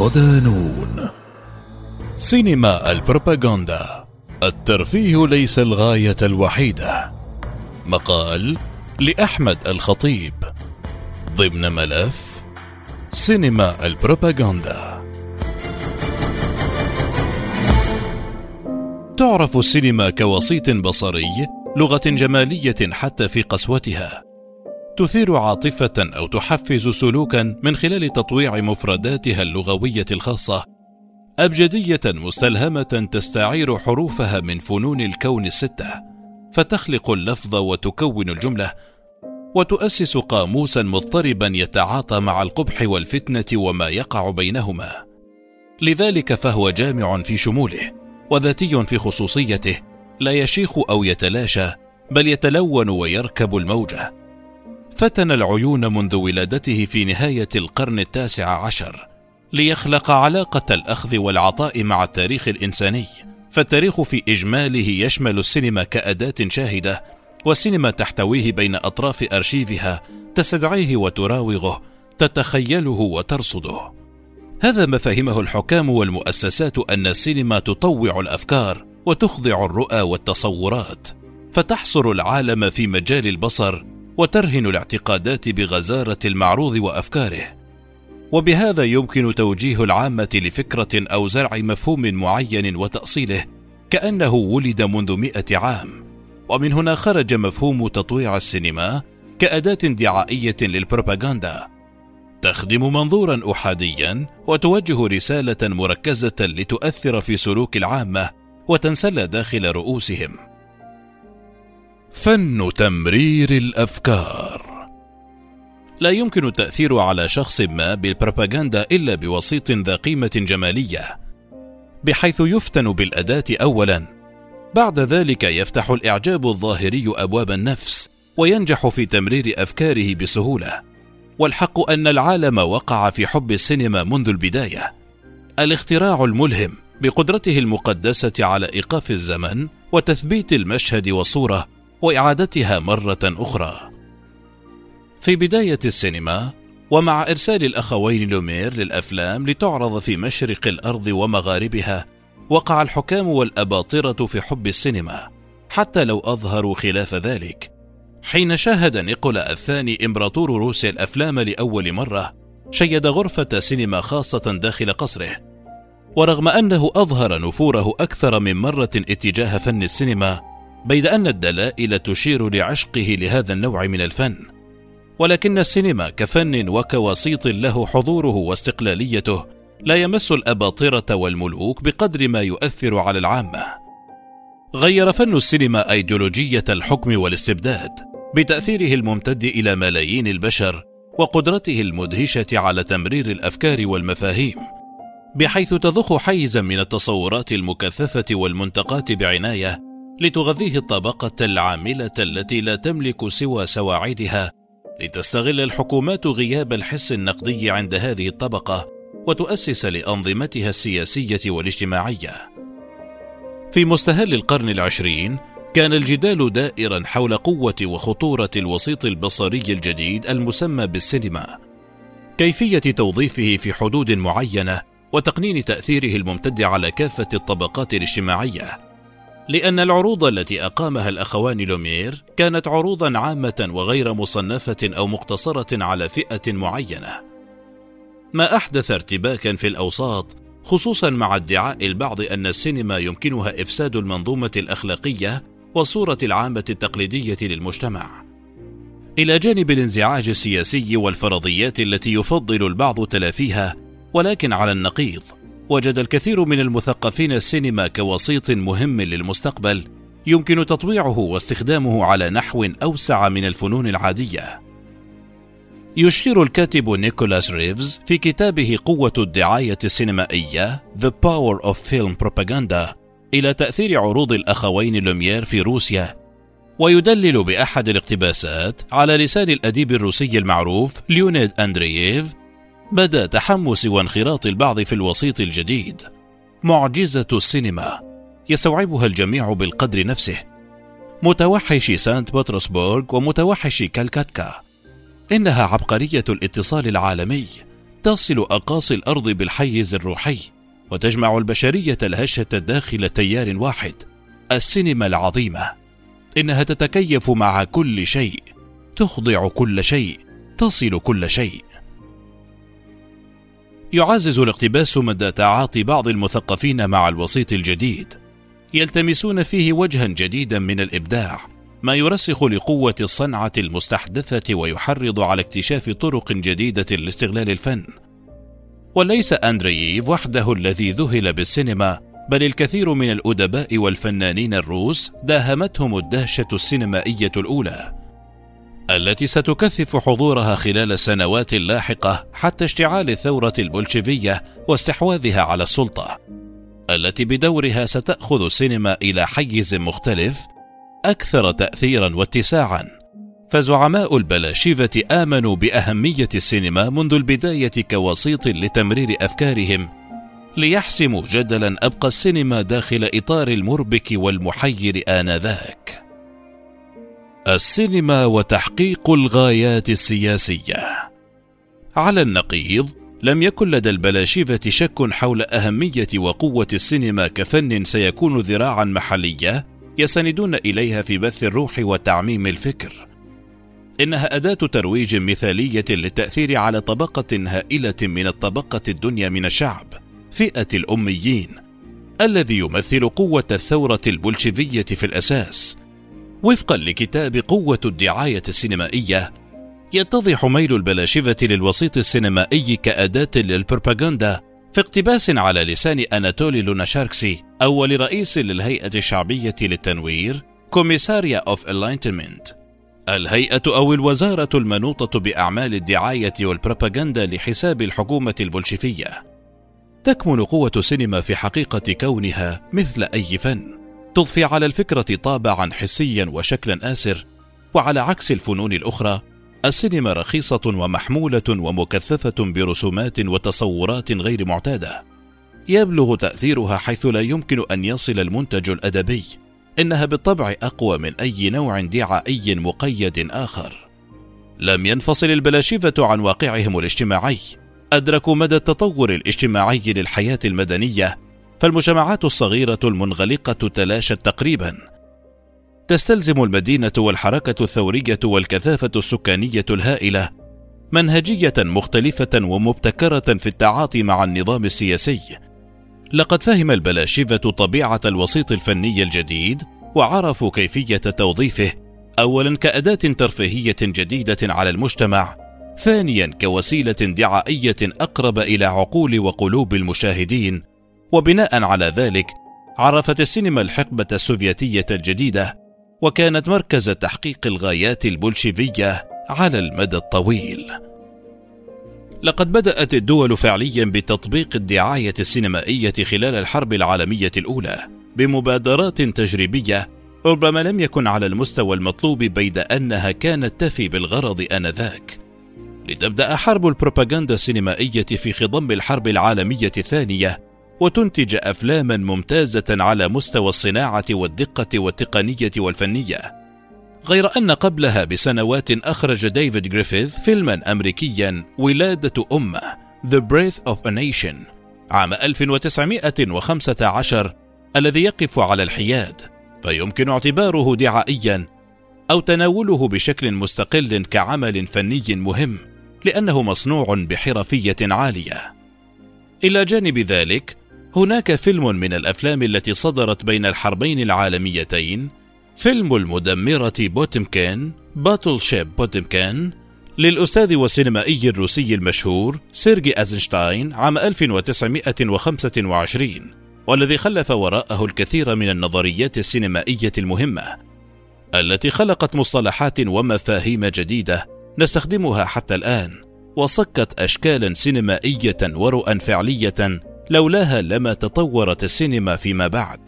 صدانون. سينما البروباغندا. الترفيه ليس الغاية الوحيدة. مقال لأحمد الخطيب. ضمن ملف سينما البروباغندا. تعرف السينما كوسيط بصري لغة جمالية حتى في قسوتها. تثير عاطفة أو تحفز سلوكا من خلال تطويع مفرداتها اللغوية الخاصة. أبجدية مستلهمة تستعير حروفها من فنون الكون الستة فتخلق اللفظ وتكون الجملة وتؤسس قاموسا مضطربا يتعاطى مع القبح والفتنة وما يقع بينهما. لذلك فهو جامع في شموله وذاتي في خصوصيته لا يشيخ أو يتلاشى بل يتلون ويركب الموجة. فتن العيون منذ ولادته في نهاية القرن التاسع عشر ليخلق علاقة الأخذ والعطاء مع التاريخ الإنساني. فالتاريخ في إجماله يشمل السينما كأداة شاهدة والسينما تحتويه بين أطراف أرشيفها تستدعيه وتراوغه تتخيله وترصده. هذا ما فهمه الحكام والمؤسسات أن السينما تطوع الأفكار وتخضع الرؤى والتصورات فتحصر العالم في مجال البصر وترهن الاعتقادات بغزارة المعروض وأفكاره. وبهذا يمكن توجيه العامة لفكرة أو زرع مفهوم معين وتأصيله كأنه ولد منذ مئة عام. ومن هنا خرج مفهوم تطويع السينما كأداة دعائيه للبروباغندا. تخدم منظورا احاديا وتوجه رسالة مركزة لتؤثر في سلوك العامة وتنسل داخل رؤوسهم. فن تمرير الأفكار. لا يمكن التأثير على شخص ما بالبروباغندا إلا بوسيط ذا قيمة جمالية بحيث يفتن بالأداة اولا. بعد ذلك يفتح الإعجاب الظاهري أبواب النفس وينجح في تمرير أفكاره بسهولة. والحق أن العالم وقع في حب السينما منذ البداية. الاختراع الملهم بقدرته المقدسة على إيقاف الزمن وتثبيت المشهد والصورة وإعادتها مرة أخرى. في بداية السينما ومع إرسال الأخوين لومير للأفلام لتعرض في مشرق الأرض ومغاربها وقع الحكام والأباطرة في حب السينما حتى لو أظهروا خلاف ذلك. حين شاهد نيكولا الثاني إمبراطور روسيا الأفلام لأول مرة شيد غرفة سينما خاصة داخل قصره. ورغم أنه أظهر نفوره أكثر من مرة اتجاه فن السينما بيد أن الدلائل تشير لعشقه لهذا النوع من الفن. ولكن السينما كفن وكوسيط له حضوره واستقلاليته لا يمس الأباطرة والملوك بقدر ما يؤثر على العامة. غير فن السينما أيديولوجية الحكم والاستبداد بتأثيره الممتد إلى ملايين البشر وقدرته المدهشة على تمرير الأفكار والمفاهيم بحيث تضخ حيزا من التصورات المكثفة والمنتقاه بعناية لتغذيه الطبقة العاملة التي لا تملك سوى سواعدها لتستغل الحكومات غياب الحس النقدي عند هذه الطبقة وتؤسس لأنظمتها السياسية والاجتماعية. في مستهل القرن العشرين كان الجدال دائرا حول قوة وخطورة الوسيط البصري الجديد المسمى بالسينما. كيفية توظيفه في حدود معينة وتقنين تأثيره الممتد على كافة الطبقات الاجتماعية لأن العروض التي أقامها الأخوان لومير كانت عروضا عامة وغير مصنفة أو مقتصرة على فئة معينة. ما أحدث ارتباكا في الأوساط خصوصا مع ادعاء البعض أن السينما يمكنها إفساد المنظومة الأخلاقية والصورة العامة التقليدية للمجتمع. إلى جانب الانزعاج السياسي والفرضيات التي يفضل البعض تلافيها ولكن على النقيض وجد الكثير من المثقفين السينما كوسيط مهم للمستقبل يمكن تطويعه واستخدامه على نحو أوسع من الفنون العادية. يشير الكاتب نيكولاس ريفز في كتابه قوة الدعاية السينمائية The Power of Film Propaganda إلى تأثير عروض الأخوين لوميير في روسيا ويدلل بأحد الاقتباسات على لسان الأديب الروسي المعروف ليونيد أندرييف بدأ تحمس وانخراط البعض في الوسيط الجديد. معجزة السينما. يستوعبها الجميع بالقدر نفسه. متوحش سانت بطرسبورغ ومتوحش كالكاتكا. إنها عبقرية الاتصال العالمي. تصل أقاصي الأرض بالحيز الروحي. وتجمع البشرية الهشة داخل تيار واحد. السينما العظيمة. إنها تتكيف مع كل شيء. تخضع كل شيء. تصل كل شيء. يعزز الاقتباس مدى تعاطي بعض المثقفين مع الوسيط الجديد. يلتمسون فيه وجها جديدا من الإبداع ما يرسخ لقوة الصنعة المستحدثة ويحرض على اكتشاف طرق جديدة لاستغلال الفن. وليس أندرييف وحده الذي ذهل بالسينما بل الكثير من الأدباء والفنانين الروس داهمتهم الدهشة السينمائية الأولى. التي ستكثف حضورها خلال السنوات اللاحقه حتى اشتعال الثورة البولشيفيه واستحواذها على السلطة. التي بدورها ستأخذ السينما إلى حيز مختلف أكثر تاثيرا واتساعا. فزعماء البلاشيفة آمنوا بأهمية السينما منذ البداية كوسيط لتمرير أفكارهم ليحسموا جدلا أبقى السينما داخل إطار المربك والمحير آنذاك. السينما وتحقيق الغايات السياسية. على النقيض لم يكن لدى البلاشفه شك حول أهمية وقوة السينما كفن سيكون ذراعا محلية يستندون إليها في بث الروح وتعميم الفكر. إنها أداة ترويج مثالية للتأثير على طبقة هائلة من الطبقة الدنيا من الشعب فئة الأميين الذي يمثل قوة الثورة البولشيفيه في الأساس. وفقا لكتاب قوة الدعاية السينمائية يتضح ميل البلاشفة للوسيط السينمائي كأداة للبروباغندا في اقتباس على لسان أناتولي لوناتشارسكي أول رئيس للهيئة الشعبية للتنوير Commissariat of Enlightenment الهيئة أو الوزارة المنوطة بأعمال الدعاية والبروباغندا لحساب الحكومة البولشفية. تكمن قوة السينما في حقيقة كونها مثل أي فن. تضفي على الفكرة طابعا حسيا وشكلا آسر وعلى عكس الفنون الأخرى السينما رخيصة ومحمولة ومكثفة برسومات وتصورات غير معتادة. يبلغ تأثيرها حيث لا يمكن أن يصل المنتج الأدبي إنها بالطبع أقوى من أي نوع دعائي مقيد آخر. لم ينفصل البلاشفة عن واقعهم الاجتماعي أدركوا مدى التطور الاجتماعي للحياة المدنية فالمجتمعات الصغيرة المنغلقة تلاشت تقريبا تستلزم المدينة والحركة الثورية والكثافة السكانية الهائلة منهجية مختلفة ومبتكرة في التعاطي مع النظام السياسي. لقد فهم البلاشفة طبيعة الوسيط الفني الجديد وعرفوا كيفية توظيفه أولا كأداة ترفيهية جديدة على المجتمع، ثانيا كوسيلة دعائية أقرب إلى عقول وقلوب المشاهدين، وبناء على ذلك عرفت السينما الحقبة السوفيتية الجديدة وكانت مركز تحقيق الغايات البولشيفية على المدى الطويل. لقد بدأت الدول فعليا بتطبيق الدعاية السينمائية خلال الحرب العالمية الأولى بمبادرات تجريبية ربما لم يكن على المستوى المطلوب بيد أنها كانت تفي بالغرض آنذاك. لتبدأ حرب البروباغندا السينمائية في خضم الحرب العالمية الثانية وتنتج أفلاما ممتازة على مستوى الصناعة والدقة والتقنية والفنية. غير أن قبلها بسنوات أخرج ديفيد جريفيث فيلما امريكيا ولادة أمه The Breath of a Nation عام 1915 الذي يقف على الحياد فيمكن اعتباره دعائيا أو تناوله بشكل مستقل كعمل فني مهم لأنه مصنوع بحرفية عالية. إلى جانب ذلك هناك فيلم من الأفلام التي صدرت بين الحربين العالميتين. فيلم المدمرة بوتمكان Battleship Potemkin للأستاذ والسينمائي الروسي المشهور سيرجي آيزنشتاين عام 1925 والذي خلف وراءه الكثير من النظريات السينمائية المهمة التي خلقت مصطلحات ومفاهيم جديدة نستخدمها حتى الآن وصكت أشكالا سينمائية ورؤى فعلية لولاها لما تطورت السينما فيما بعد.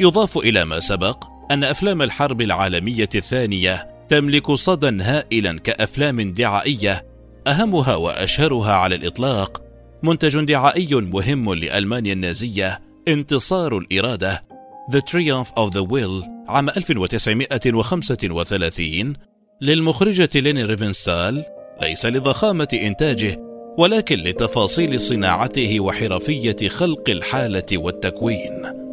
يضاف إلى ما سبق أن أفلام الحرب العالمية الثانية تملك صدى هائلا كأفلام دعائية أهمها وأشهرها على الإطلاق منتج دعائي مهم لألمانيا النازية انتصار الإرادة The Triumph of the Will عام 1935 للمخرجة ليني ريفنستال ليس لضخامة إنتاجه ولكن لتفاصيل صناعته وحرفية خلق الحالة والتكوين.